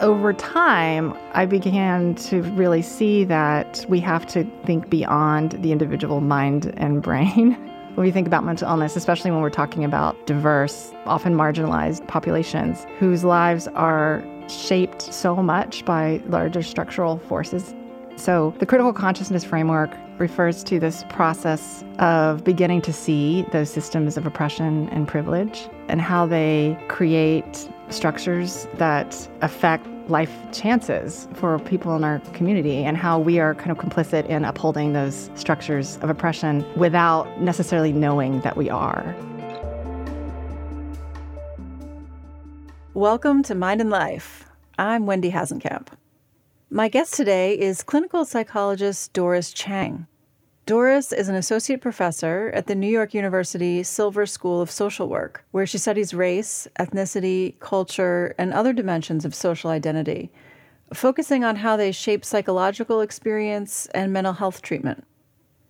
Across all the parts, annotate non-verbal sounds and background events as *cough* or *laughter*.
over time, I began to really see that we have to think beyond the individual mind and brain. *laughs* when we think about mental illness, especially when we're talking about diverse, often marginalized populations whose lives are shaped so much by larger structural forces. So, the critical consciousness framework refers to this process of beginning to see those systems of oppression and privilege and how they create structures that affect life chances for people in our community and how we are kind of complicit in upholding those structures of oppression without necessarily knowing that we are. Welcome to Mind and Life. I'm Wendy Hasenkamp. My guest today is clinical psychologist Doris Chang. Doris is an associate professor at the New York University Silver School of Social Work, where she studies race, ethnicity, culture, and other dimensions of social identity, focusing on how they shape psychological experience and mental health treatment.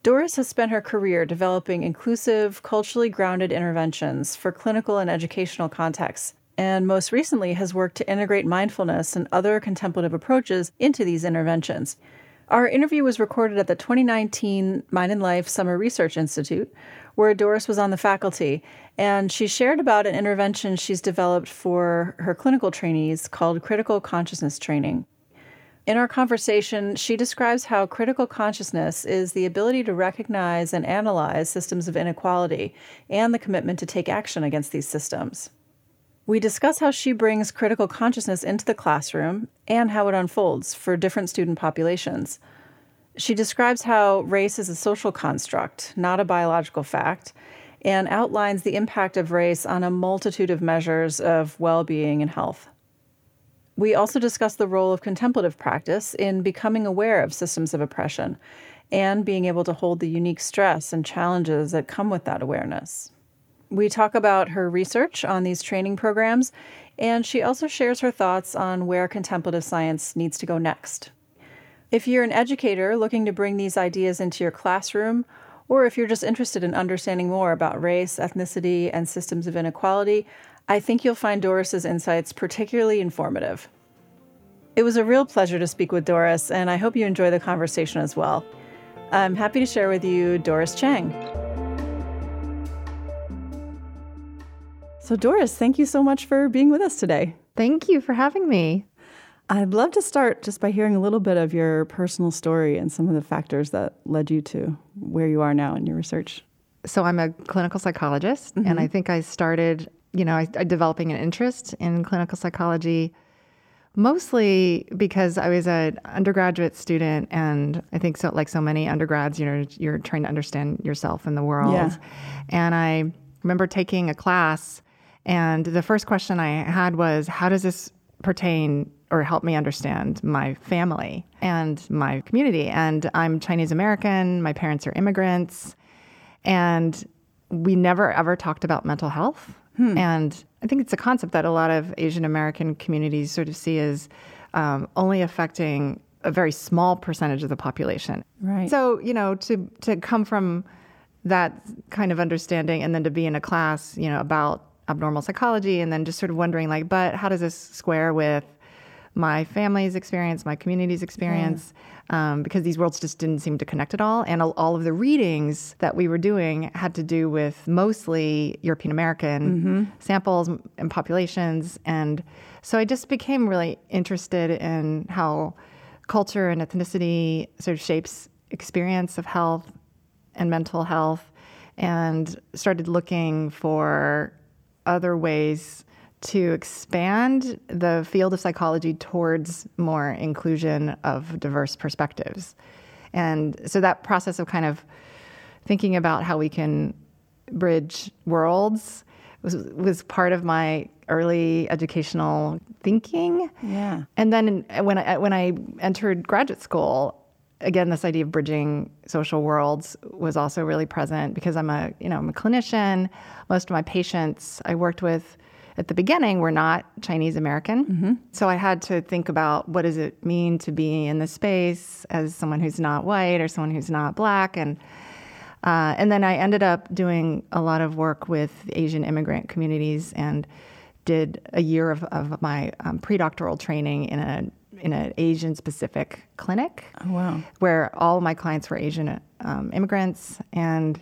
Doris has spent her career developing inclusive, culturally grounded interventions for clinical and educational contexts, and most recently has worked to integrate mindfulness and other contemplative approaches into these interventions. Our interview was recorded at the 2019 Mind and Life Summer Research Institute, where Doris was on the faculty, and she shared about an intervention she's developed for her clinical trainees called Critical Consciousness Training. In our conversation, she describes how critical consciousness is the ability to recognize and analyze systems of inequality and the commitment to take action against these systems. We discuss how she brings critical consciousness into the classroom and how it unfolds for different student populations. She describes how race is a social construct, not a biological fact, and outlines the impact of race on a multitude of measures of well being and health. We also discuss the role of contemplative practice in becoming aware of systems of oppression and being able to hold the unique stress and challenges that come with that awareness. We talk about her research on these training programs, and she also shares her thoughts on where contemplative science needs to go next. If you're an educator looking to bring these ideas into your classroom, or if you're just interested in understanding more about race, ethnicity, and systems of inequality, I think you'll find Doris's insights particularly informative. It was a real pleasure to speak with Doris, and I hope you enjoy the conversation as well. I'm happy to share with you Doris Chang. So, Doris, thank you so much for being with us today. Thank you for having me. I'd love to start just by hearing a little bit of your personal story and some of the factors that led you to where you are now in your research. So, I'm a clinical psychologist, mm-hmm. and I think I started, you know, I, I developing an interest in clinical psychology mostly because I was an undergraduate student, and I think so, like so many undergrads, you know, you're trying to understand yourself and the world. Yeah. And I remember taking a class and the first question I had was, how does this pertain or help me understand my family and my community? And I'm Chinese American, my parents are immigrants, and we never ever talked about mental health. Hmm. And I think it's a concept that a lot of Asian American communities sort of see as um, only affecting a very small percentage of the population. Right. So, you know, to to come from that kind of understanding and then to be in a class, you know, about abnormal psychology and then just sort of wondering like but how does this square with my family's experience my community's experience yeah. um, because these worlds just didn't seem to connect at all and all of the readings that we were doing had to do with mostly european american mm-hmm. samples and populations and so i just became really interested in how culture and ethnicity sort of shapes experience of health and mental health and started looking for other ways to expand the field of psychology towards more inclusion of diverse perspectives. And so that process of kind of thinking about how we can bridge worlds was, was part of my early educational thinking. Yeah. And then when I, when I entered graduate school, again, this idea of bridging social worlds was also really present because I'm a, you know, I'm a clinician. Most of my patients I worked with at the beginning were not Chinese American. Mm-hmm. So I had to think about what does it mean to be in this space as someone who's not white or someone who's not black. And, uh, and then I ended up doing a lot of work with Asian immigrant communities and did a year of, of my um, pre-doctoral training in a in an Asian specific clinic. Oh, wow. Where all my clients were Asian um, immigrants. And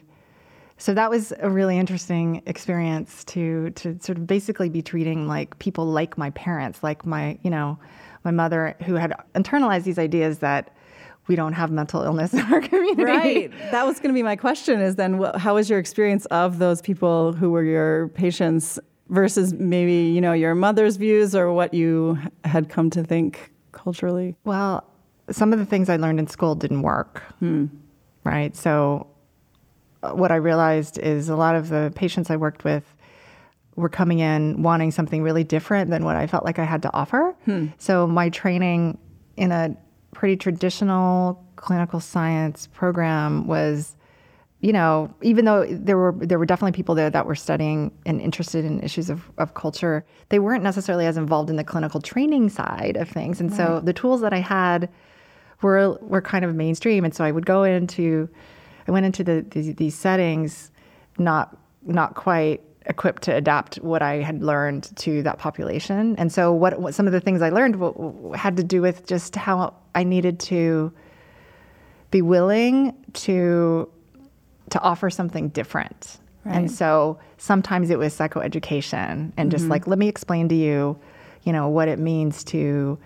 so that was a really interesting experience to, to sort of basically be treating like people like my parents, like my, you know, my mother who had internalized these ideas that we don't have mental illness in our *laughs* community. Right. That was going to be my question is then how was your experience of those people who were your patients versus maybe, you know, your mother's views or what you had come to think culturally? Well, some of the things I learned in school didn't work. Hmm. Right. So, uh, what I realized is a lot of the patients I worked with were coming in wanting something really different than what I felt like I had to offer. Hmm. So, my training in a pretty traditional clinical science program was you know, even though there were there were definitely people there that were studying and interested in issues of, of culture, they weren't necessarily as involved in the clinical training side of things. And right. so the tools that I had were were kind of mainstream. And so I would go into I went into the, the these settings not not quite equipped to adapt what I had learned to that population. And so what, what some of the things I learned w- had to do with just how I needed to be willing to to offer something different. Right. And so sometimes it was psychoeducation and mm-hmm. just like, let me explain to you, you know, what it means to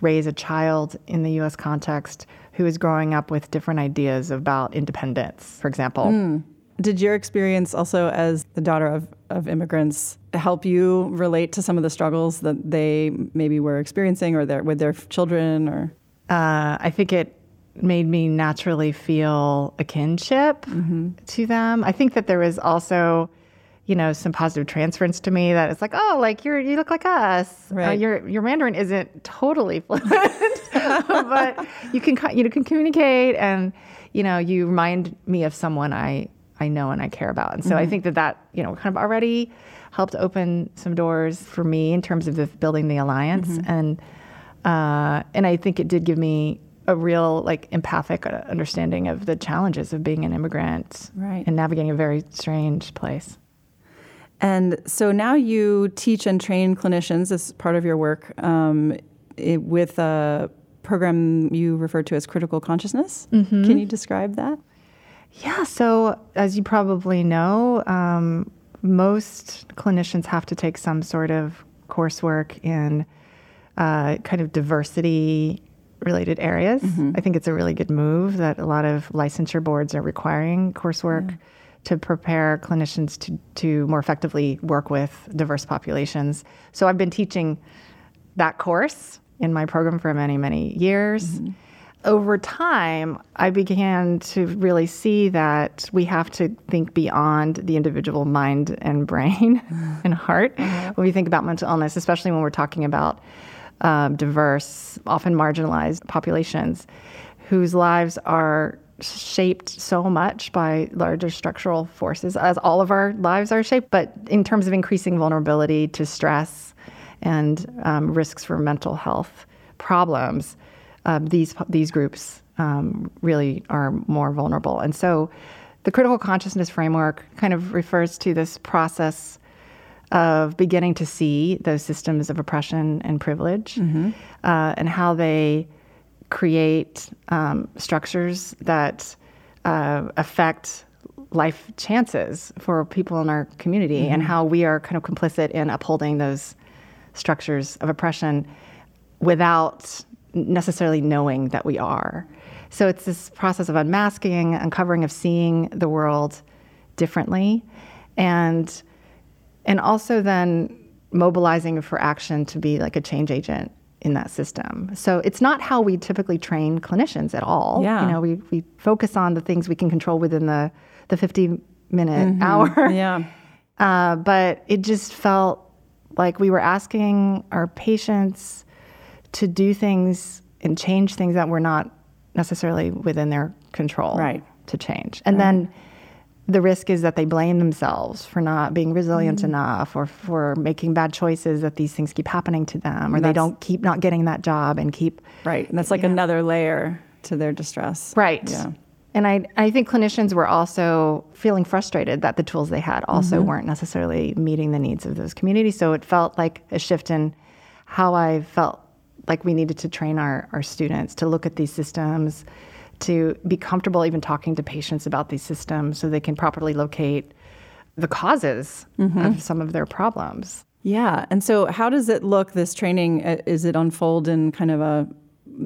raise a child in the US context who is growing up with different ideas about independence, for example. Mm. Did your experience also as the daughter of, of immigrants help you relate to some of the struggles that they maybe were experiencing or their, with their children or? Uh, I think it made me naturally feel a kinship mm-hmm. to them. I think that there was also, you know, some positive transference to me that it's like, oh, like you're you look like us. Uh, right. Uh, your your Mandarin isn't totally *laughs* fluent, *laughs* but you can you can communicate and you know you remind me of someone I I know and I care about. And so mm-hmm. I think that that you know kind of already helped open some doors for me in terms of the, building the alliance mm-hmm. and. Uh, and I think it did give me a real like empathic uh, understanding of the challenges of being an immigrant right. and navigating a very strange place. And so now you teach and train clinicians as part of your work um, it, with a program you refer to as critical consciousness. Mm-hmm. Can you describe that? Yeah. So, as you probably know, um, most clinicians have to take some sort of coursework in uh, kind of diversity related areas. Mm-hmm. I think it's a really good move that a lot of licensure boards are requiring coursework yeah. to prepare clinicians to, to more effectively work with diverse populations. So I've been teaching that course in my program for many, many years. Mm-hmm. Over time, I began to really see that we have to think beyond the individual mind and brain *laughs* and heart mm-hmm. when we think about mental illness, especially when we're talking about um, diverse, often marginalized populations whose lives are shaped so much by larger structural forces, as all of our lives are shaped, but in terms of increasing vulnerability to stress and um, risks for mental health problems, um, these, these groups um, really are more vulnerable. And so the critical consciousness framework kind of refers to this process of beginning to see those systems of oppression and privilege mm-hmm. uh, and how they create um, structures that uh, affect life chances for people in our community mm-hmm. and how we are kind of complicit in upholding those structures of oppression without necessarily knowing that we are. So it's this process of unmasking, uncovering, of seeing the world differently. And and also then mobilizing for action to be like a change agent in that system. So it's not how we typically train clinicians at all. Yeah. You know, we, we focus on the things we can control within the, the 50 minute mm-hmm. hour. Yeah. *laughs* Uh, but it just felt like we were asking our patients to do things and change things that were not necessarily within their control right. to change. And right. then the risk is that they blame themselves for not being resilient mm. enough or for making bad choices that these things keep happening to them or they don't keep not getting that job and keep right and that's like yeah. another layer to their distress right yeah And I, I think clinicians were also feeling frustrated that the tools they had also weren't necessarily meeting the needs of those communities. So it felt like a shift in how I felt like we needed to train our, our students to look at these systems, to be comfortable even talking to patients about these systems so they can properly locate the causes of some of their problems. Yeah. And so, how does it look, this training? Uh, Is it unfold in kind of a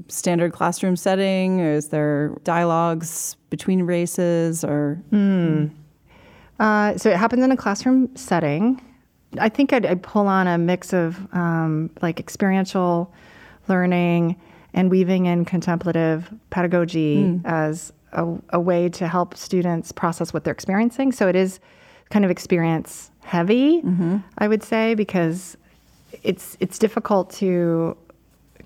standard classroom setting? Or is there dialogues between races? Or Uh, so it happens in a classroom setting. I think I'd, I'd pull on a mix of um, like experiential learning and weaving in contemplative pedagogy as a, a way to help students process what they're experiencing. So it is kind of experience heavy, I would say, because it's it's difficult to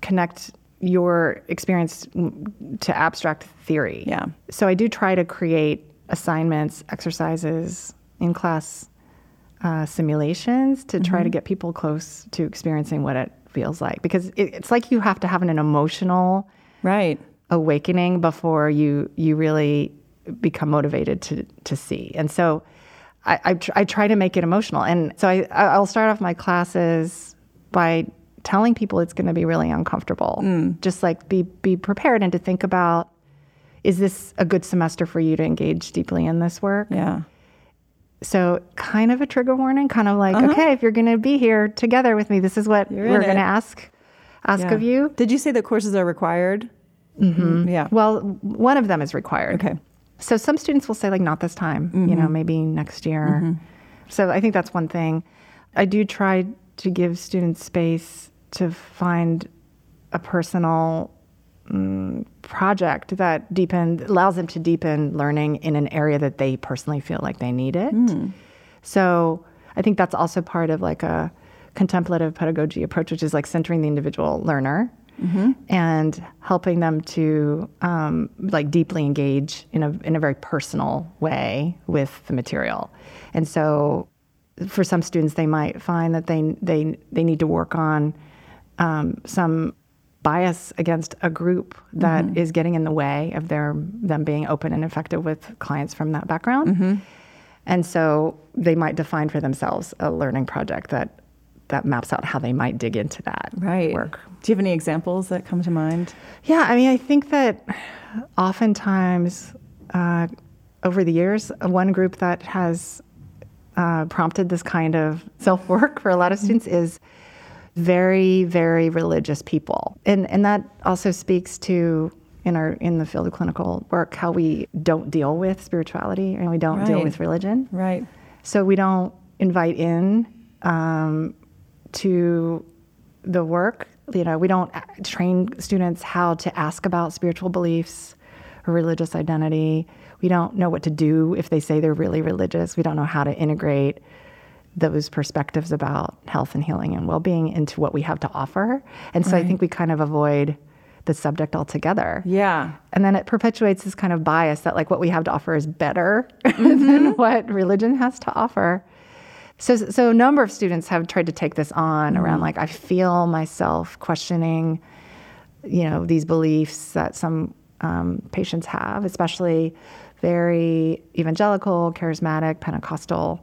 connect your experience mm, to abstract theory. Yeah. So I do try to create assignments, exercises, in class uh, simulations to try to get people close to experiencing what it feels like because it, it's like you have to have an, an emotional right. awakening before you you really become motivated to to see. And so I I, tr- I try to make it emotional. And so I I'll start off my classes by telling people it's going to be really uncomfortable. Mm. Just like be be prepared and to think about is this a good semester for you to engage deeply in this work? Yeah. So kind of a trigger warning, kind of like, okay, if you're going to be here together with me, this is what You're we're going to ask ask Yeah. of you. Did you say the courses are required? Mm-hmm. Yeah. Well, one of them is required. Okay. So some students will say like not this time, you know, maybe next year. So I think that's one thing. I do try to give students space to find a personal mm, project that deepen allows them to deepen learning in an area that they personally feel like they need it. So I think that's also part of like a contemplative pedagogy approach, which is like centering the individual learner and helping them to um, like deeply engage in a in a very personal way with the material. And so, for some students, they might find that they they they need to work on um, some bias against a group that is getting in the way of their them being open and effective with clients from that background. And so they might define for themselves a learning project that that maps out how they might dig into that Right. work. Do you have any examples that come to mind? Yeah, I mean, I think that oftentimes uh, over the years, one group that has uh, prompted this kind of self work for a lot of students is very, very religious people, and and that also speaks to in our in the field of clinical work how we don't deal with spirituality and we don't deal with religion. Right. So we don't invite in um, to the work. You know, we don't train students how to ask about spiritual beliefs or religious identity. We don't know what to do if they say they're really religious. We don't know how to integrate those perspectives about health and healing and well-being into what we have to offer. And so I think we kind of avoid the subject altogether. Yeah. And then it perpetuates this kind of bias that like what we have to offer is better *laughs* than what religion has to offer. So, so a number of students have tried to take this on around like I feel myself questioning, you know, these beliefs that some um, patients have, especially very evangelical, charismatic, Pentecostal,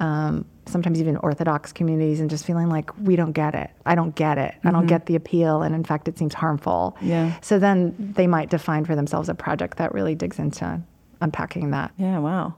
um, sometimes even Orthodox communities, and just feeling like we don't get it. I don't get it. I don't get the appeal, and in fact, it seems harmful. Yeah. So then they might define for themselves a project that really digs into unpacking that. Yeah, wow.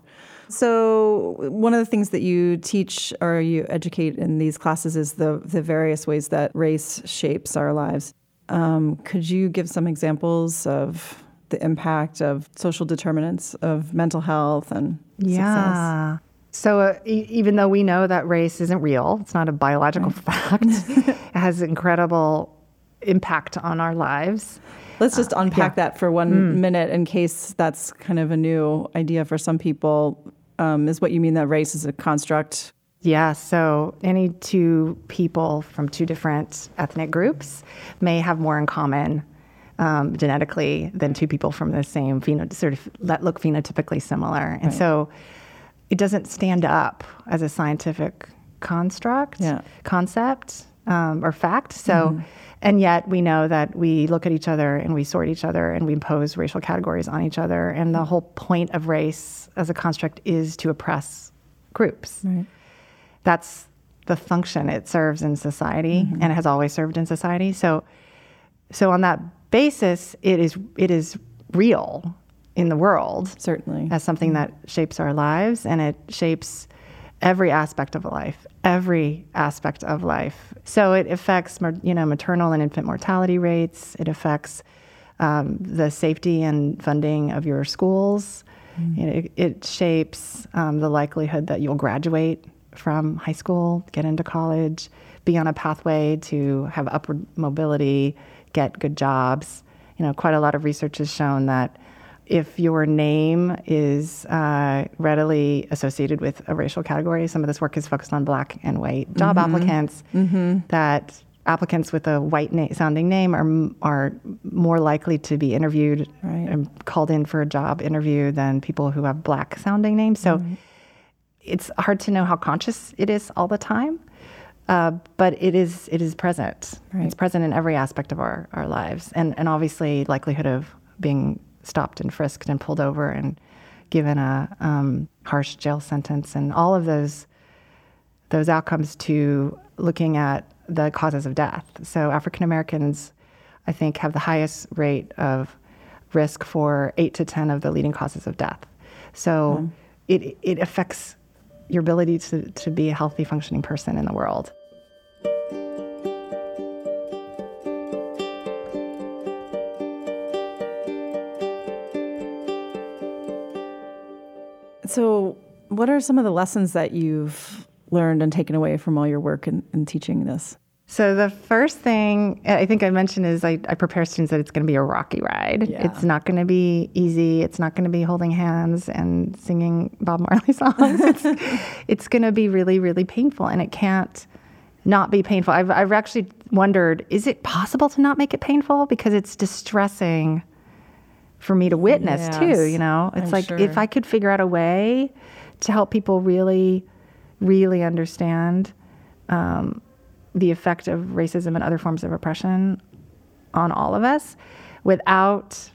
So one of the things that you teach or you educate in these classes is the the various ways that race shapes our lives. Um, could you give some examples of the impact of social determinants of mental health and success? So uh, e- even though we know that race isn't real, it's not a biological fact, *laughs* it has incredible impact on our lives. Let's just unpack yeah. that for one minute in case that's kind of a new idea for some people. Um, is what you mean that race is a construct? Yeah, so any two people from two different ethnic groups may have more in common um, genetically than two people from the same pheno- sort of that look phenotypically similar, and so it doesn't stand up as a scientific construct Yeah. concept um, or fact. So, and yet we know that we look at each other and we sort each other and we impose racial categories on each other. And the whole point of race as a construct is to oppress groups. Right. That's the function it serves in society and it has always served in society. So, so on that basis, it is it is real in the world Certainly. as something that shapes our lives and it shapes every aspect of life every aspect of life. So it affects you know maternal and infant mortality rates. It affects um, the safety and funding of your schools. It, it shapes um, the likelihood that you'll graduate from high school get into college be on a pathway to have upward mobility get good jobs. You know quite a lot of research has shown that if your name is uh, readily associated with a racial category, some of this work is focused on black and white job applicants, that applicants with a white na- sounding name are, are more likely to be interviewed Right. and called in for a job interview than people who have black sounding names. So it's hard to know how conscious it is all the time. Uh, but it is it is present. Right. It's present in every aspect of our, our lives, and and obviously likelihood of being stopped and frisked and pulled over and given a um, harsh jail sentence, and all of those those outcomes to looking at the causes of death. So African Americans, I think, have the highest rate of risk for eight to ten of the leading causes of death. So it it affects your ability to, to be a healthy, functioning person in the world. What are some of the lessons that you've learned and taken away from all your work in, in teaching this? So the first thing I think I mentioned is I, I prepare students that it's going to be a rocky ride. Yeah. It's not going to be easy. It's not going to be holding hands and singing Bob Marley *laughs* songs. it's *laughs* it's going to be really, really painful, and it can't not be painful. I've I've actually wondered: is it possible to not make it painful because it's distressing for me to witness too? You know, it's I'm like sure. if I could figure out a way to help people really, really understand um, the effect of racism and other forms of oppression on all of us without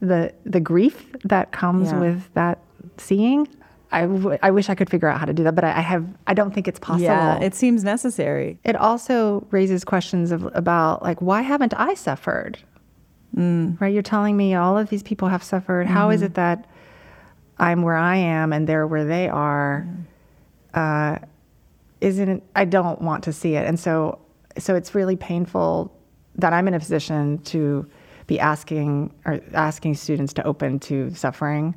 the the grief that comes Yeah. with that seeing. I, w- I wish I could figure out how to do that but I, I have I don't think it's possible. Yeah, it seems necessary. it also raises questions of about like why haven't I suffered? Right? You're telling me all of these people have suffered. How is it that I'm where I am and they're where they are uh, isn't I don't want to see it. And so so it's really painful that I'm in a position to be asking or asking students to open to suffering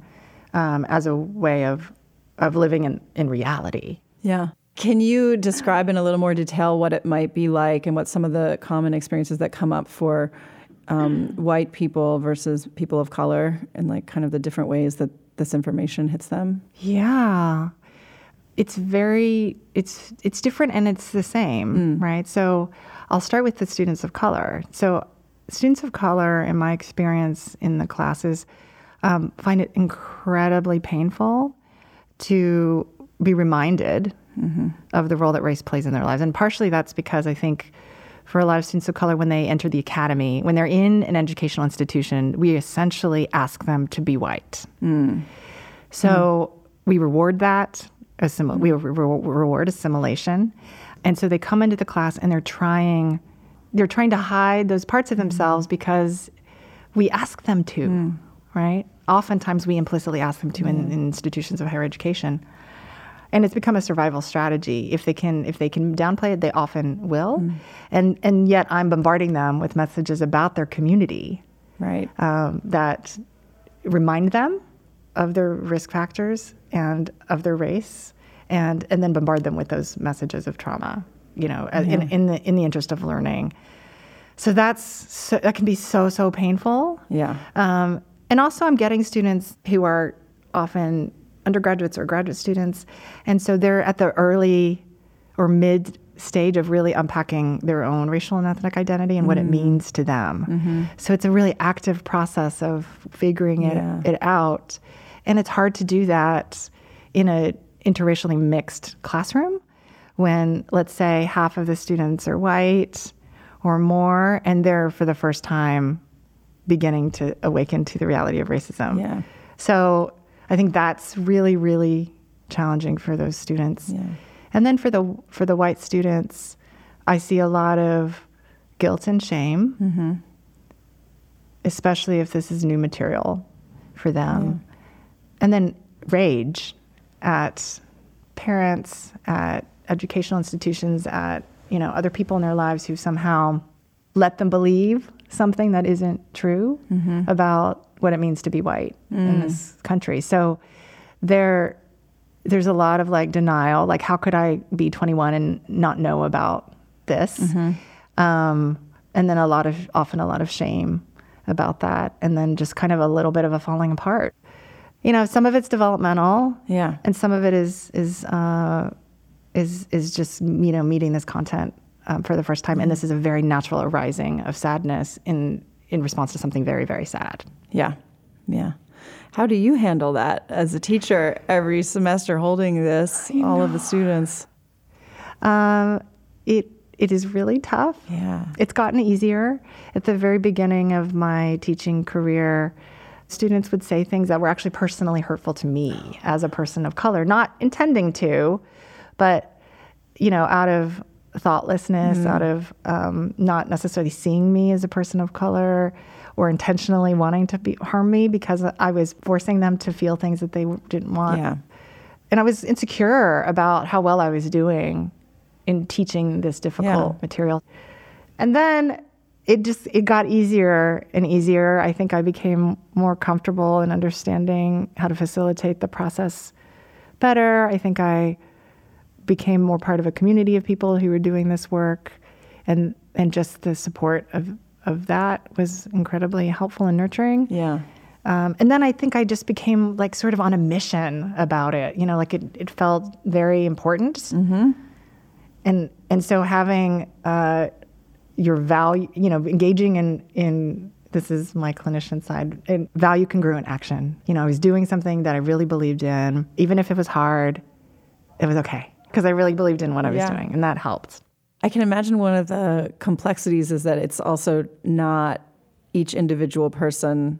um, as a way of of living in, in reality. Yeah. Can you describe in a little more detail what it might be like and what some of the common experiences that come up for um, white people versus people of color and like kind of the different ways that this information hits them? Yeah. It's very it's it's different and it's the same, right? So I'll start with the students of color. So students of color, in my experience in the classes, um, find it incredibly painful to be reminded of the role that race plays in their lives. And partially that's because I think for a lot of students of color, when they enter the academy, when they're in an educational institution, we essentially ask them to be white. Hmm. So hmm. we reward that, assimil- we re- re- reward assimilation. And so they come into the class and they're trying, they're trying to hide those parts of hmm. themselves because we ask them to, right? Oftentimes we implicitly ask them to in, in institutions of higher education. And it's become a survival strategy. If they can, if they can downplay it, they often will. And and yet I'm bombarding them with messages about their community Right. um, that remind them of their risk factors and of their race, and and then bombard them with those messages of trauma. You know, uh, in, in the in the interest of learning. So that's so, that can be so so painful. Yeah. Um, and also, I'm getting students who are often undergraduates or graduate students, and so they're at the early or mid stage of really unpacking their own racial and ethnic identity and what it mm. means to them. Mm-hmm. So it's a really active process of figuring it, Yeah. it out, and it's hard to do that in a interracially mixed classroom when, let's say, half of the students are white or more, and they're for the first time beginning to awaken to the reality of racism. Yeah. So I think that's really, really challenging for those students. Yeah. And then for the for the white students, I see a lot of guilt and shame, Mm-hmm. especially if this is new material for them. And then rage at parents, at educational institutions, at you know other people in their lives who somehow let them believe something that isn't true about what it means to be white in this country. So there there's a lot of like denial like how could i be 21 and not know about this? Um, and then a lot of often a lot of shame about that and then just kind of a little bit of a falling apart. You know some of it's developmental. Yeah. and some of it is is uh, is is just you know meeting this content um, for the first time. And this is a very natural arising of sadness in in response to something very very sad Yeah. Yeah. How do you handle that as a teacher every semester holding this, all of the students? um, it it is really tough Yeah. It's gotten easier. At the very beginning of my teaching career, students would say things that were actually personally hurtful to me as a person of color, not intending to, but you know, out of thoughtlessness, out of um, not necessarily seeing me as a person of color, or intentionally wanting to be, harm me because I was forcing them to feel things that they didn't want Yeah. and I was insecure about how well I was doing in teaching this difficult Yeah. material. And then it just it got easier and easier. I think I became more comfortable in understanding how to facilitate the process better. I think I became more part of a community of people who were doing this work and and just the support of of that was incredibly helpful and nurturing. Yeah. Um, and then I think I just became like sort of on a mission about it. You know, like it, it felt very important. Mm-hmm. And and so having uh, your value, you know, engaging in in this is my clinician side, in value congruent action. You know, I was doing something that I really believed in, even if it was hard. It was okay because I really believed in what I was Yeah. doing, and that helped. I can imagine one of the complexities is that it's also not each individual person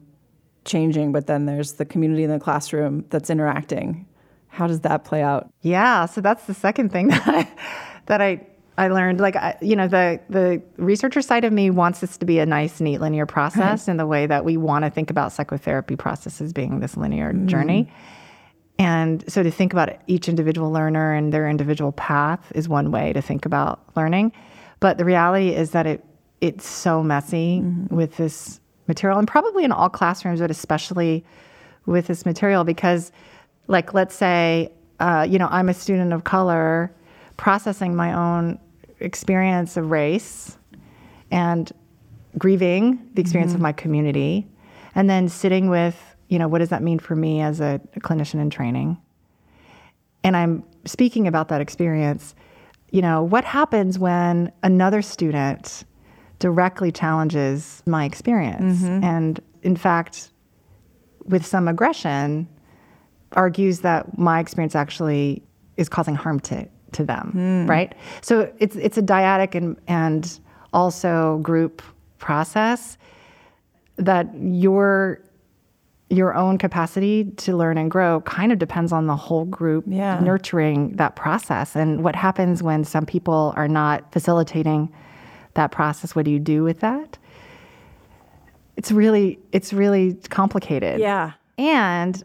changing, but then there's the community in the classroom that's interacting. How does that play out? Yeah, so that's the second thing *laughs* that I, that I I learned. Like I, you know, the the researcher side of me wants this to be a nice, neat, linear process in the way that we want to think about psychotherapy processes being this linear mm-hmm. journey. And so to think about each individual learner and their individual path is one way to think about learning. But the reality is that it it's so messy with this material and probably in all classrooms, but especially with this material because like let's say uh, you know i'm a student of color processing my own experience of race and grieving the experience of my community and then sitting with you know what does that mean for me as a, a clinician in training? And i'm speaking about that experience. You know what happens when another student directly challenges my experience? Mm-hmm. And in fact with some aggression argues that my experience actually is causing harm to, to them, hmm. right? So it's it's a dyadic and and also group process that your your own capacity to learn and grow kind of depends on the whole group Yeah. nurturing that process. And what happens when some people are not facilitating that process? What do you do with that? It's really it's really complicated. Yeah. And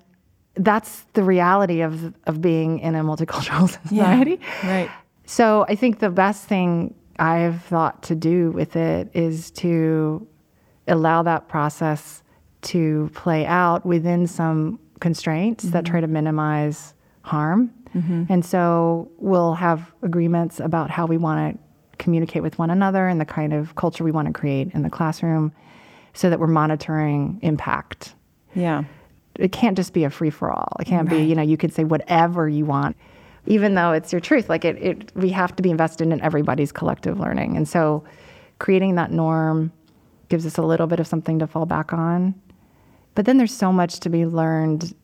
that's the reality of of being in a multicultural *laughs* society. Right. So I think the best thing I've thought to do with it is to allow that process to play out within some constraints that mm-hmm. try to minimize harm. Mm-hmm. And so we'll have agreements about how we want to communicate with one another and the kind of culture we want to create in the classroom so that we're monitoring impact Yeah. it can't just be a free for all. It can't be, you know, you could say whatever you want, even though it's your truth. Like it, it, we have to be invested in everybody's collective learning. And so creating that norm gives us a little bit of something to fall back on. But then there's so much to be learned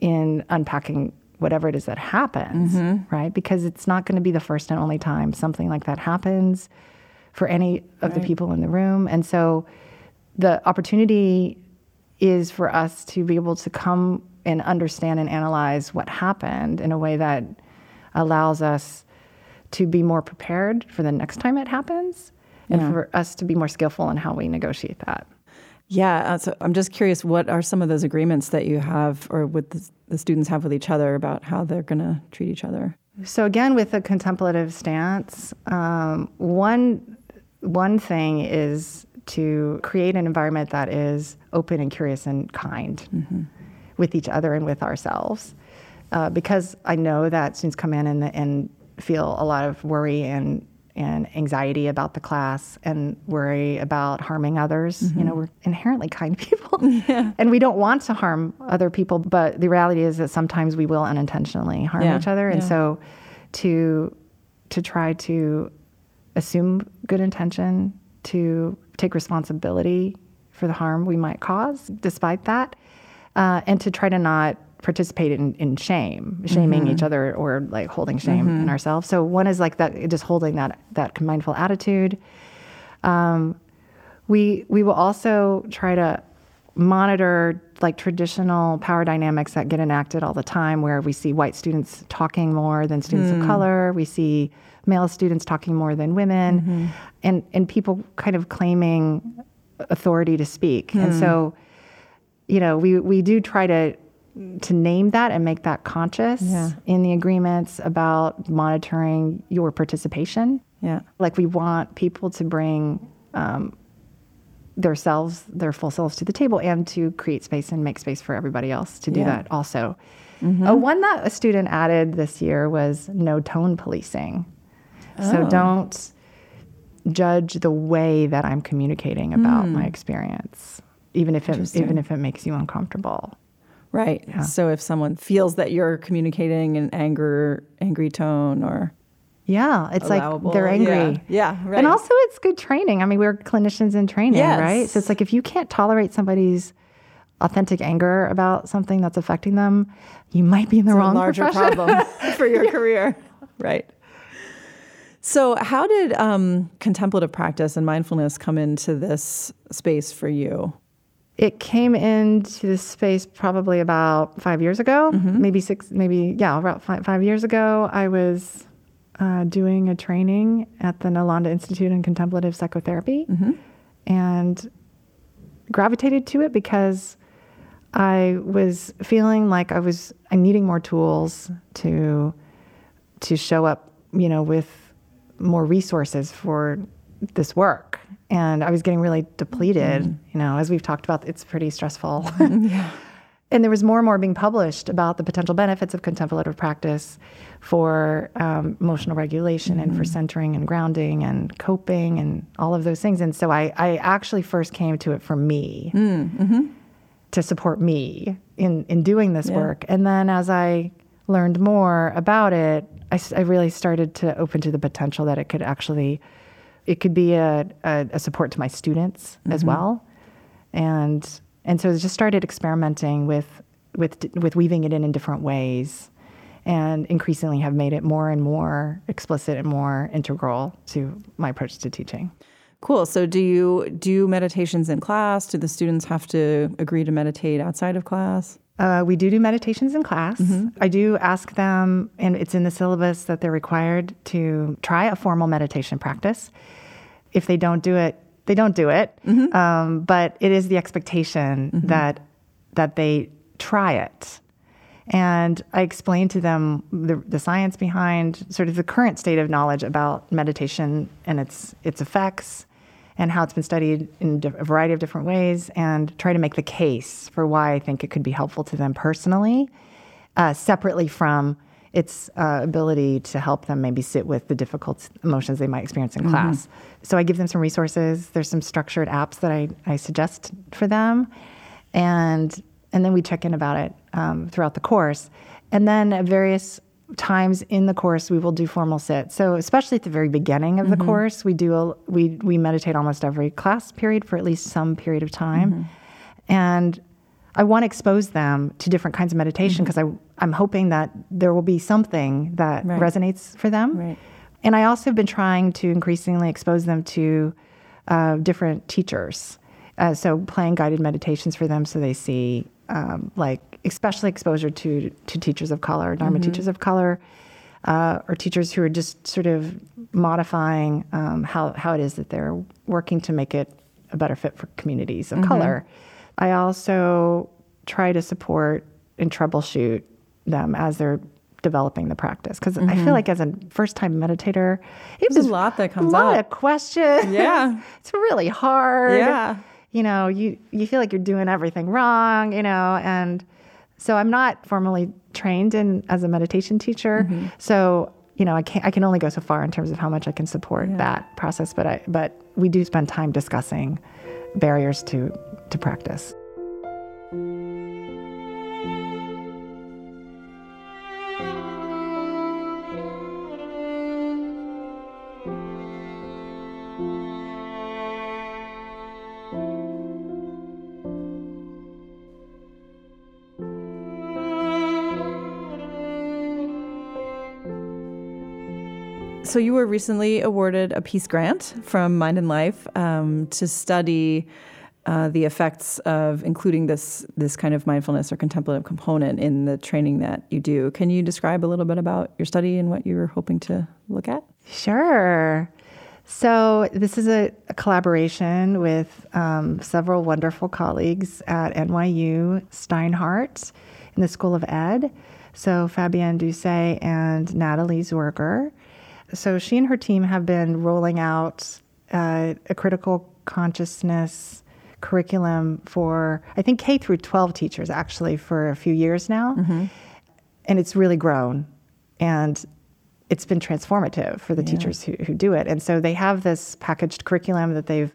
in unpacking whatever it is that happens, mm-hmm. right? Because it's not going to be the first and only time something like that happens for any of the people in the room. And so the opportunity is for us to be able to come and understand and analyze what happened in a way that allows us to be more prepared for the next time it happens and for us to be more skillful in how we negotiate that. Yeah, uh, so I'm just curious, what are some of those agreements that you have, or with the, the students have with each other about how they're going to treat each other? So again, with the contemplative stance, um, one one thing is to create an environment that is open and curious and kind with each other and with ourselves, uh, because I know that students come in and, and feel a lot of worry and and anxiety about the class and worry about harming others. You know, we're inherently kind people, *laughs* and we don't want to harm other people. But the reality is that sometimes we will unintentionally harm Yeah, each other, and yeah. so to to try to assume good intention, to take responsibility for the harm we might cause, despite that, uh, and to try to not participate in, in shame, shaming mm-hmm. each other or like holding shame in mm-hmm. ourselves. So one is like that, just holding that that mindful attitude. Um, we we will also try to monitor like traditional power dynamics that get enacted all the time where we see white students talking more than students of mm. color. We see male students talking more than women. Mm-hmm. And and people kind of claiming authority to speak. And mm. so you know we we do try to to name that and make that conscious Yeah. in the agreements about monitoring your participation Yeah. like we want people to bring um, their selves, their full selves to the table and to create space and make space for everybody else to do Yeah. that also. Uh, one that a student added this year was no tone policing. So don't judge the way that I'm communicating about my experience, even if it even if it makes you uncomfortable. Right. So if someone feels that you're communicating in anger, angry tone, or Yeah, it's Allowable, like they're angry. yeah. Yeah, right. And also, it's good training. I mean, we're clinicians in training, Yes. right? So it's like if you can't tolerate somebody's authentic anger about something that's affecting them, you might be in the a wrong larger profession. problem *laughs* for your career. Right. So, how did um, contemplative practice and mindfulness come into this space for you? It came into this space probably about five years ago, Mm-hmm. maybe six, maybe yeah, about five, five years ago. I was uh, doing a training at the Nalanda Institute in Contemplative Psychotherapy, Mm-hmm. and gravitated to it because I was feeling like I was I needing more tools to to show up, you know, with more resources for this work. And I was getting really depleted, mm-hmm. you know, as we've talked about, it's pretty stressful. *laughs* yeah. And there was more and more being published about the potential benefits of contemplative practice for um, emotional regulation and for mm-hmm. centering and grounding and coping and all of those things. And so I, I actually first came to it for me mm, mm-hmm. to support me in, in doing this Yeah. work. And then as I learned more about it, I really started to open to the potential that it could actually, it could be a, a, a support to my students as well. And, and so I just started experimenting with, with, with weaving it in in different ways and increasingly have made it more and more explicit and more integral to my approach to teaching. Cool. So, do you do meditations in class? Do the students have to agree to meditate outside of class? Uh, we do do meditations in class. I do ask them, and it's in the syllabus that they're required to try a formal meditation practice. If they don't do it, they don't do it. Um, but it is the expectation that that they try it. And I explain to them the, the science behind sort of the current state of knowledge about meditation and its its effects, and how it's been studied in a variety of different ways, and try to make the case for why I think it could be helpful to them personally, uh, separately from its uh, ability to help them maybe sit with the difficult emotions they might experience in class. So I give them some resources. There's some structured apps that I, I suggest for them, and and then we check in about it um, throughout the course. And then at various times in the course, we will do formal sit. So especially at the very beginning of the course, we do a, we we meditate almost every class period for at least some period of time, and I want to expose them to different kinds of meditation because I I'm hoping that there will be something that Right. resonates for them. Right. And I also have been trying to increasingly expose them to uh, different teachers. Uh, so playing guided meditations for them so they see um, like especially exposure to to teachers of color, Dharma teachers of color, uh, or teachers who are just sort of modifying um, how, how it is that they're working to make it a better fit for communities of color. I also try to support and troubleshoot them as they're developing the practice because I feel like as a first time meditator, it There's a lot that comes up. a lot up. of questions. Yeah. *laughs* it's really hard. Yeah. you know, you you feel like you're doing everything wrong. You know, and so I'm not formally trained in as a meditation teacher. Mm-hmm. So you know, I can I can only go so far in terms of how much I can support that process. But I but we do spend time discussing barriers to to practice. So you were recently awarded a Peace Grant from Mind and Life um, to study uh, the effects of including this this kind of mindfulness or contemplative component in the training that you do. Can you describe a little bit about your study and what you were hoping to look at? Sure. So, this is a, a collaboration with um, several wonderful colleagues at NYU Steinhardt in the School of Ed. So, Fabienne Doucet and Natalie Zorger. So, she and her team have been rolling out uh, a critical consciousness curriculum for, I think, K through 12 teachers actually for a few years now. And it's really grown. And it's been transformative for the teachers who, who do it. And so they have this packaged curriculum that they've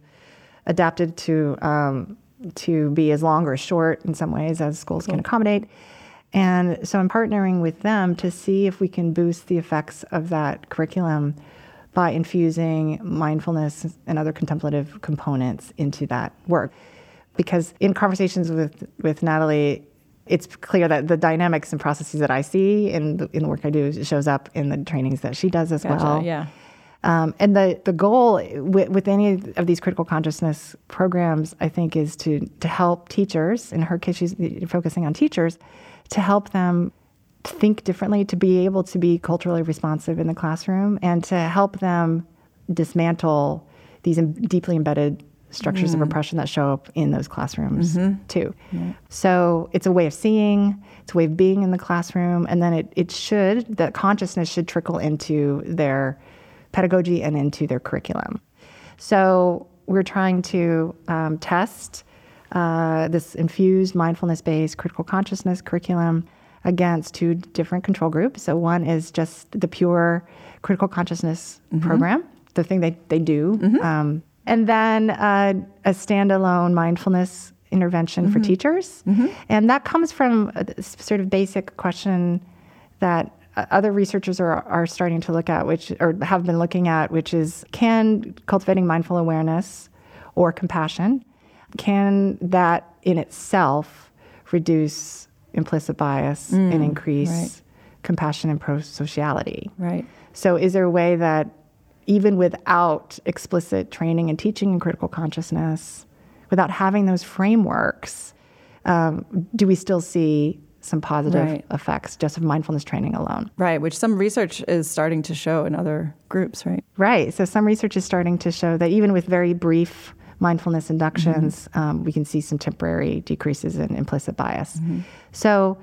adapted to um, to be as long or as short in some ways as schools can accommodate. And so I'm partnering with them to see if we can boost the effects of that curriculum by infusing mindfulness and other contemplative components into that work. Because in conversations with, with Natalie, it's clear that the dynamics and processes that I see in the, in the work I do shows up in the trainings that she does as Gotcha, well. yeah. Um, and the, the goal with, with any of these critical consciousness programs, I think, is to, to help teachers, in her case, she's focusing on teachers, to help them think differently, to be able to be culturally responsive in the classroom, and to help them dismantle these em- deeply embedded structures of oppression that show up in those classrooms too. So it's a way of seeing, it's a way of being in the classroom, and then it, it should, that consciousness should trickle into their pedagogy and into their curriculum. So we're trying to um, test uh, this infused mindfulness based critical consciousness curriculum against two different control groups. So one is just the pure critical consciousness program, the thing they, they do. Um, and then uh, a standalone mindfulness intervention for teachers. And that comes from a sort of basic question that uh, other researchers are, are starting to look at, which or have been looking at, which is can cultivating mindful awareness or compassion, can that in itself reduce implicit bias and increase right. compassion and pro-sociality? Right. So, is there a way that even without explicit training and teaching in critical consciousness, without having those frameworks, um, do we still see some positive Right. effects just of mindfulness training alone? Right, which some research is starting to show in other groups, right? Right. So, some research is starting to show that even with very brief mindfulness inductions, um, we can see some temporary decreases in implicit bias. So,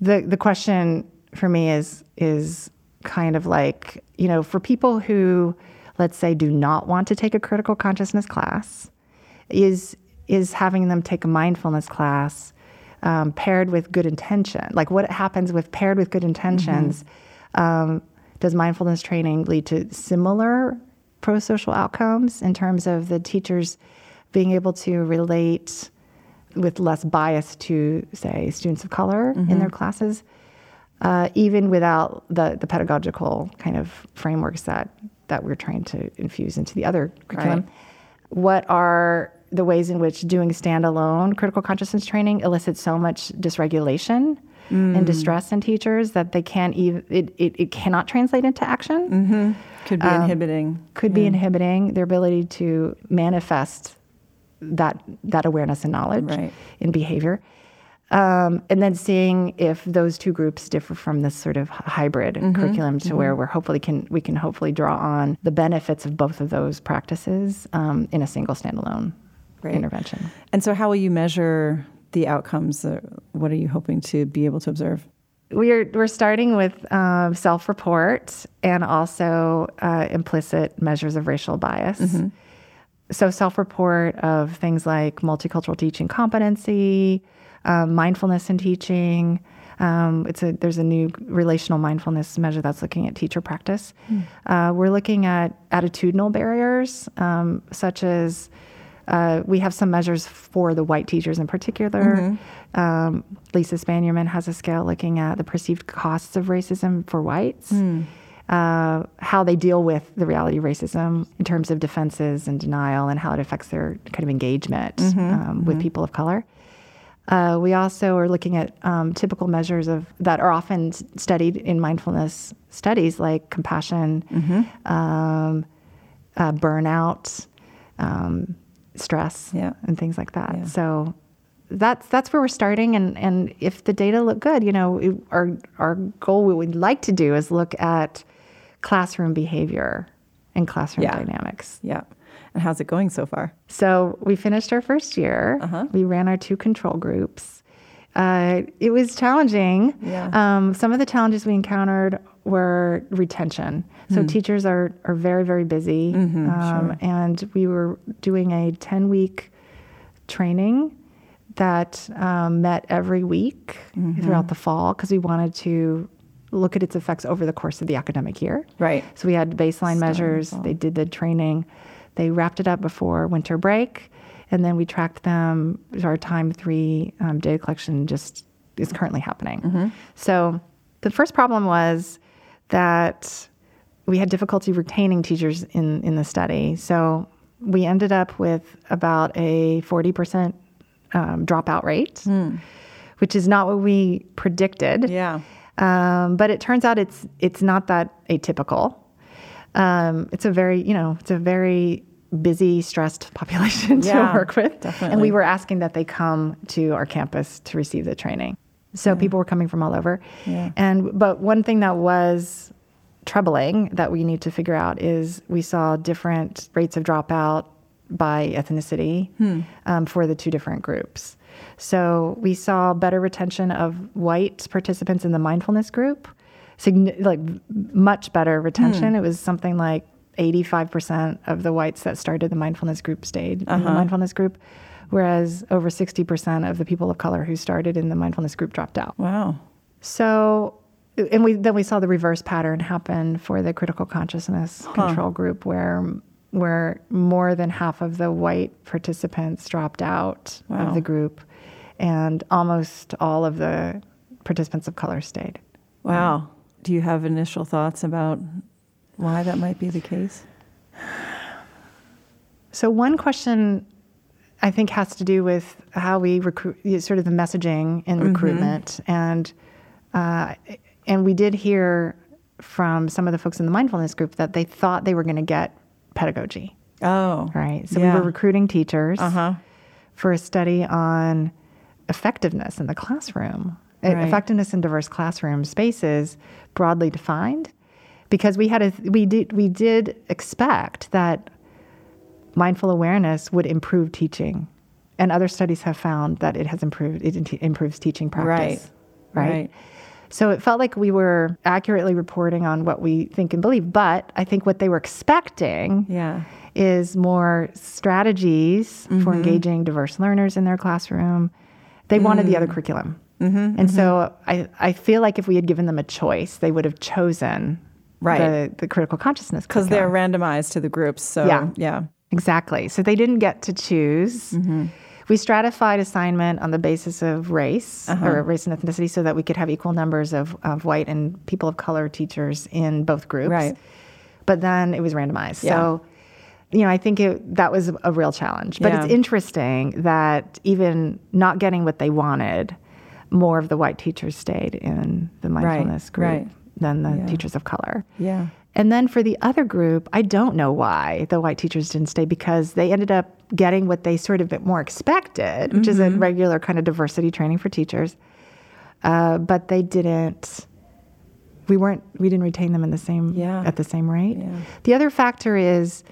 the the question for me is is kind of like you know for people who let's say do not want to take a critical consciousness class is is having them take a mindfulness class um, paired with good intention like what happens with paired with good intentions um, does mindfulness training lead to similar pro-social outcomes in terms of the teachers being able to relate with less bias to, say, students of color in their classes, uh, even without the, the pedagogical kind of frameworks that, that we're trying to infuse into the other curriculum. Right. What are the ways in which doing standalone critical consciousness training elicits so much dysregulation and distress in teachers that they can't even it, it, it cannot translate into action Could be inhibiting. could be inhibiting their ability to manifest that that awareness and knowledge Right. in behavior um, and then seeing if those two groups differ from this sort of hybrid Mm-hmm. curriculum to where we're hopefully can we can hopefully draw on the benefits of both of those practices um, in a single standalone Great. intervention And so, how will you measure the outcomes? Uh, what are you hoping to be able to observe? We're we're starting with um, self-report and also uh, implicit measures of racial bias. So self-report of things like multicultural teaching competency, um, mindfulness in teaching. Um, it's a there's a new relational mindfulness measure that's looking at teacher practice. Uh, we're looking at attitudinal barriers, um, such as uh, we have some measures for the white teachers in particular. Um, Lisa Spanierman has a scale looking at the perceived costs of racism for whites, uh, how they deal with the reality of racism in terms of defenses and denial, and how it affects their kind of engagement um, with people of color. Uh, we also are looking at um, typical measures of that are often studied in mindfulness studies, like compassion, um, uh, burnout, um, stress, Yeah. and things like that. Yeah. So that's that's where we're starting, and and if the data look good, you know, it, our our goal, what we'd like to do is look at classroom behavior and classroom Yeah. dynamics. Yeah. And how's it going so far? So we finished our first year. Uh-huh. We ran our two control groups. Uh, it was challenging. Yeah. Um, some of the challenges we encountered were retention. So teachers are, are very, very busy. um, And we were doing a 10 week training that um, met every week throughout the fall because we wanted to look at its effects over the course of the academic year. Right. So we had baseline Starting measures. fall. They did the training. They wrapped it up before winter break, and then we tracked them. Our time three um, data collection just is currently happening. Mm-hmm. So the first problem was that we had difficulty retaining teachers in in the study. So we ended up with about a forty percent um, dropout rate, which is not what we predicted. Yeah. Um, but it turns out it's it's not that atypical. Um, it's a very you know it's a very busy, stressed *laughs* population to Yeah, work with, and we were asking that they come to our campus to receive the training. So people were coming from all over, Yeah. and but one thing that was troubling that we need to figure out is we saw different rates of dropout by ethnicity hmm. um, for the two different groups. So we saw better retention of white participants in the mindfulness group, signi- like much better retention. Hmm. It was something like 85% of the whites that started the mindfulness group stayed in the uh-huh. mindfulness group, whereas over 60% of the people of color who started in the mindfulness group dropped out. Wow. So, and we then we saw the reverse pattern happen for the critical consciousness control group, where where more than half of the white participants dropped out Wow. of the group, and almost all of the participants of color stayed. Wow. Do you have initial thoughts about why that might be the case? So one question I think has to do with how we recruit, sort of the messaging in recruitment, and uh, and we did hear from some of the folks in the mindfulness group that they thought they were going to get pedagogy, Oh. right? So Yeah. we were recruiting teachers Uh-huh. for a study on effectiveness in the classroom, Right. effectiveness in diverse classroom spaces, broadly defined, because we had a we did we did expect that mindful awareness would improve teaching, and other studies have found that it has improved it improves teaching practice, right? Right. So it felt like we were accurately reporting on what we think and believe, but I think what they were expecting Yeah. is more strategies for Mm-hmm. engaging diverse learners in their classroom. They wanted the other Mm. curriculum. Mm-hmm, and so I, I feel like if we had given them a choice, they would have chosen Right. the, the critical consciousness Because they're randomized to the groups. So, Yeah. yeah. Exactly. So they didn't get to choose. Mm-hmm. We stratified assignment on the basis of race Uh-huh. or race and ethnicity so that we could have equal numbers of, of white and people of color teachers in both groups. Right. But then it was randomized. Yeah. So, you know, I think it, that was a real challenge. But it's interesting that even not getting what they wanted, more of the white teachers stayed in the mindfulness group right. than the Yeah. teachers of color. Yeah. And then for the other group, I don't know why the white teachers didn't stay because they ended up getting what they sort of more expected, which is a Mm-hmm. regular kind of diversity training for teachers. Uh, but they didn't. We weren't. We didn't retain them in the same Yeah. at the same rate. Yeah. The other factor is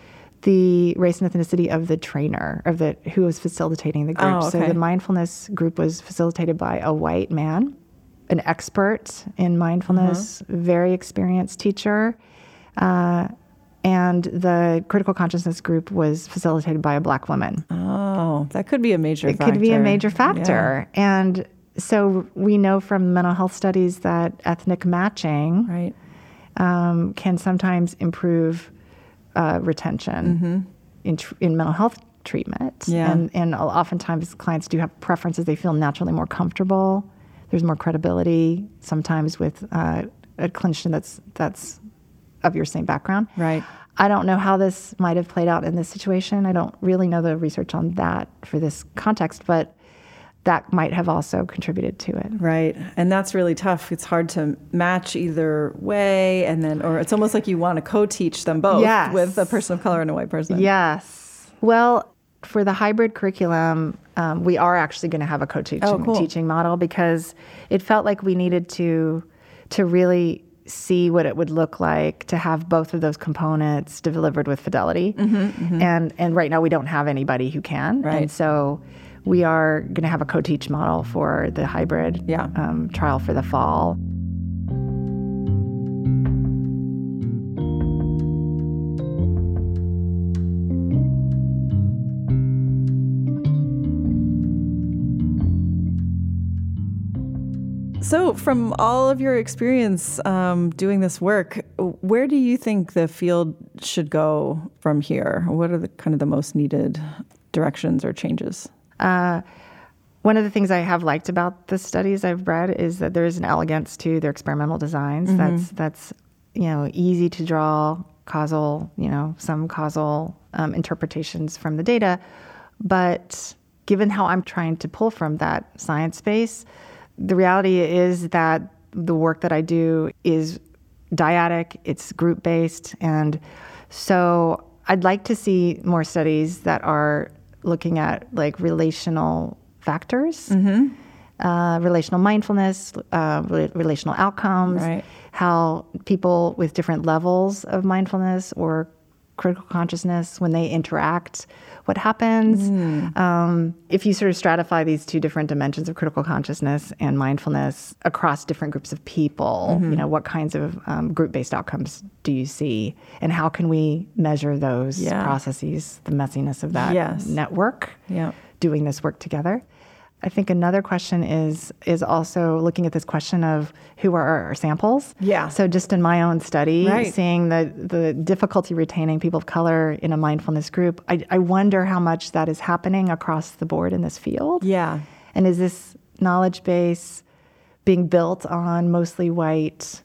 the race and ethnicity of the trainer of the who was facilitating the group. Oh, So the mindfulness group was facilitated by a white man, an expert in mindfulness, Uh-huh. very experienced teacher. Uh, and the critical consciousness group was facilitated by a black woman. Oh, that could be a major factor. It factor. could be a major Yeah. factor. And so we know from mental health studies that ethnic matching Right. um, can sometimes improve uh, retention in, tr- in mental health treatment. Mm-hmm. Yeah. And, and oftentimes clients do have preferences. They feel naturally more comfortable. There's more credibility sometimes with uh, a clinician that's, that's of your same background. Right. I don't know how this might have played out in this situation. I don't really know the research on that for this context, but that might have also contributed to it. Right. And that's really tough. It's hard to match either way. And then, or it's almost like you want to co teach them both Yes. with a person of color and a white person. Yes. Well, for the hybrid curriculum, um, we are actually going to have a co-teaching Oh, cool. teaching model because it felt like we needed to to really see what it would look like to have both of those components delivered with fidelity. And and right now we don't have anybody who can. Mm-hmm, Right. And so we are going to have a co-teach model for the hybrid Yeah. um, trial for the fall. So, from all of your experience um, doing this work, where do you think the field should go from here? What are the kind of the most needed directions or changes? Uh, one of the things I have liked about the studies I've read is that there is an elegance to their experimental designs. That's that's you know easy to draw causal, you know, some causal um, interpretations from the data, but given how I'm trying to pull from that science space, the reality is that the work that I do is dyadic, it's group based, and so I'd like to see more studies that are looking at like relational factors, uh, relational mindfulness, uh, re- relational outcomes, Right. how people with different levels of mindfulness or critical consciousness, when they interact, what happens. Um, if you sort of stratify these two different dimensions of critical consciousness and mindfulness across different groups of people, you know, what kinds of um, group-based outcomes do you see, and how can we measure those Yeah. processes, the messiness of that Yes. network? Yeah. doing this work together. I think another question is is also looking at this question of who are our samples. Yeah. So just in my own study, Right. seeing the the difficulty retaining people of color in a mindfulness group, I, I wonder how much that is happening across the board in this field. Yeah. And is this knowledge base being built on mostly white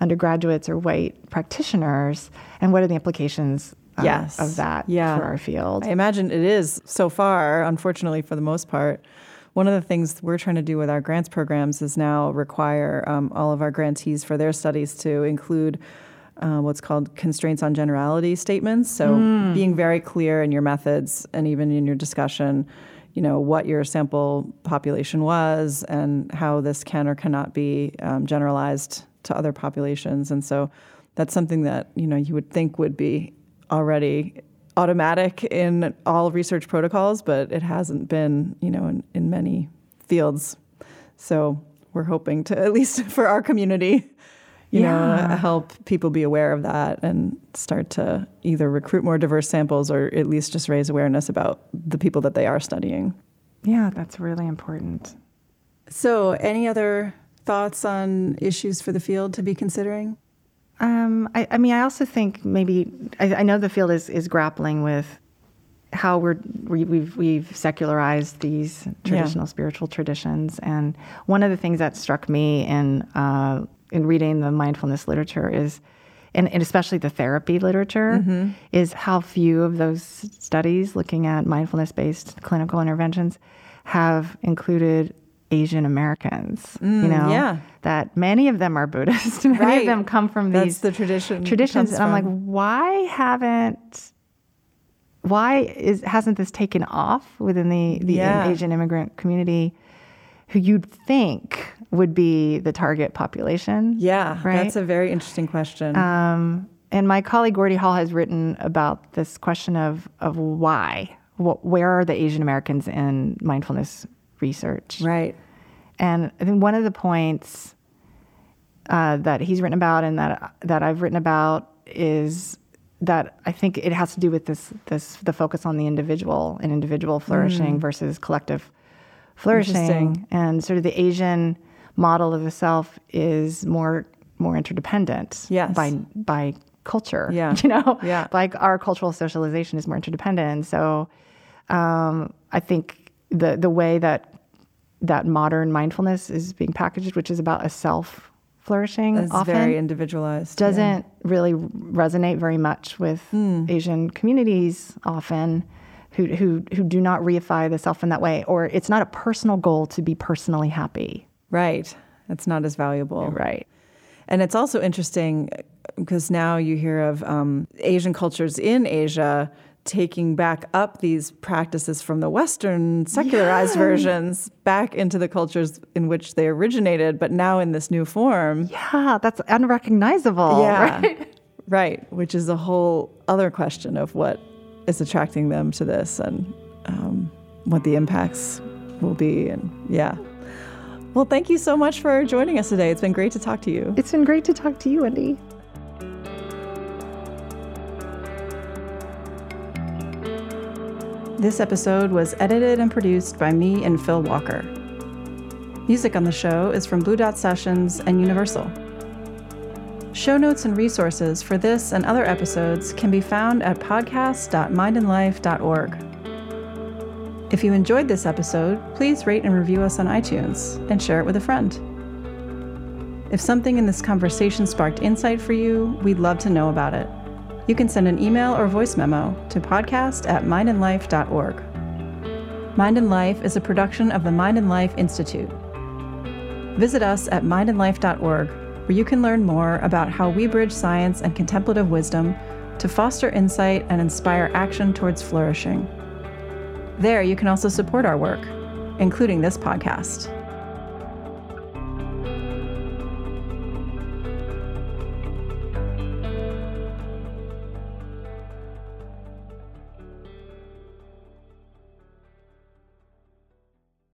undergraduates or white practitioners? And what are the implications um, Yes. of that Yeah. for our field? I imagine it is so far, unfortunately, for the most part. One of the things we're trying to do with our grants programs is now require um, all of our grantees for their studies to include uh, what's called constraints on generality statements. So being very clear in your methods and even in your discussion, you know, what your sample population was and how this can or cannot be um, generalized to other populations. And so that's something that, you know, you would think would be already automatic in all research protocols, but it hasn't been, you know, in, in many fields. So we're hoping to, *laughs* at least for our community, you know, help people be aware of that and start to either recruit more diverse samples or at least just raise awareness about the people that they are studying. Yeah, that's really important. So, any other thoughts on issues for the field to be considering? Um, I, I mean, I also think maybe I, I know the field is, is grappling with how we're we, we've we've secularized these traditional spiritual traditions, and one of the things that struck me in uh, in reading the mindfulness literature is, and, and especially the therapy literature, is how few of those studies looking at mindfulness based clinical interventions have included Asian Americans. you Mm, know, yeah. that many of them are Buddhist. *laughs* many Right. of them come from That's these the tradition. traditions, and I'm like, why haven't? Why is hasn't this taken off within the the Yeah. Asian immigrant community, who you'd think would be the target population? yeah, right. that's a very interesting question. Um, and my colleague Gordy Hall has written about this question of of why, Wh- where are the Asian Americans in mindfulness research? right. And I think one of the points uh, that he's written about and that that I've written about is that I think it has to do with this this the focus on the individual and individual flourishing versus collective flourishing, and sort of the Asian model of the self is more more interdependent Yes. by by culture. Yeah. *laughs* you know, Yeah. like our cultural socialization is more interdependent. So um, I think the the way that that modern mindfulness is being packaged, which is about a self flourishing, It's often very individualized. doesn't really resonate very much with Hmm. Asian communities often. Who, who, who do not reify the self in that way, or it's not a personal goal to be personally happy. Right. It's not as valuable. Right. And it's also interesting because now you hear of um, Asian cultures in Asia taking back up these practices from the Western secularized versions back into the cultures in which they originated, but now in this new form. Yeah, that's unrecognizable. Yeah. Right? *laughs* Right. Which is a whole other question of what is attracting them to this and um, what the impacts will be. And yeah. Well, thank you so much for joining us today. It's been great to talk to you. It's been great to talk to you, Wendy. This episode was edited and produced by me and Phil Walker. Music on the show is from Blue Dot Sessions and Universal. Show notes and resources for this and other episodes can be found at podcast.mindandlife.org. If you enjoyed this episode, please rate and review us on iTunes and share it with a friend. If something in this conversation sparked insight for you, we'd love to know about it. You can send an email or voice memo to podcast at mindandlife.org. Mind and Life is a production of the Mind and Life Institute. Visit us at mindandlife.org, where you can learn more about how we bridge science and contemplative wisdom to foster insight and inspire action towards flourishing. There, you can also support our work, including this podcast.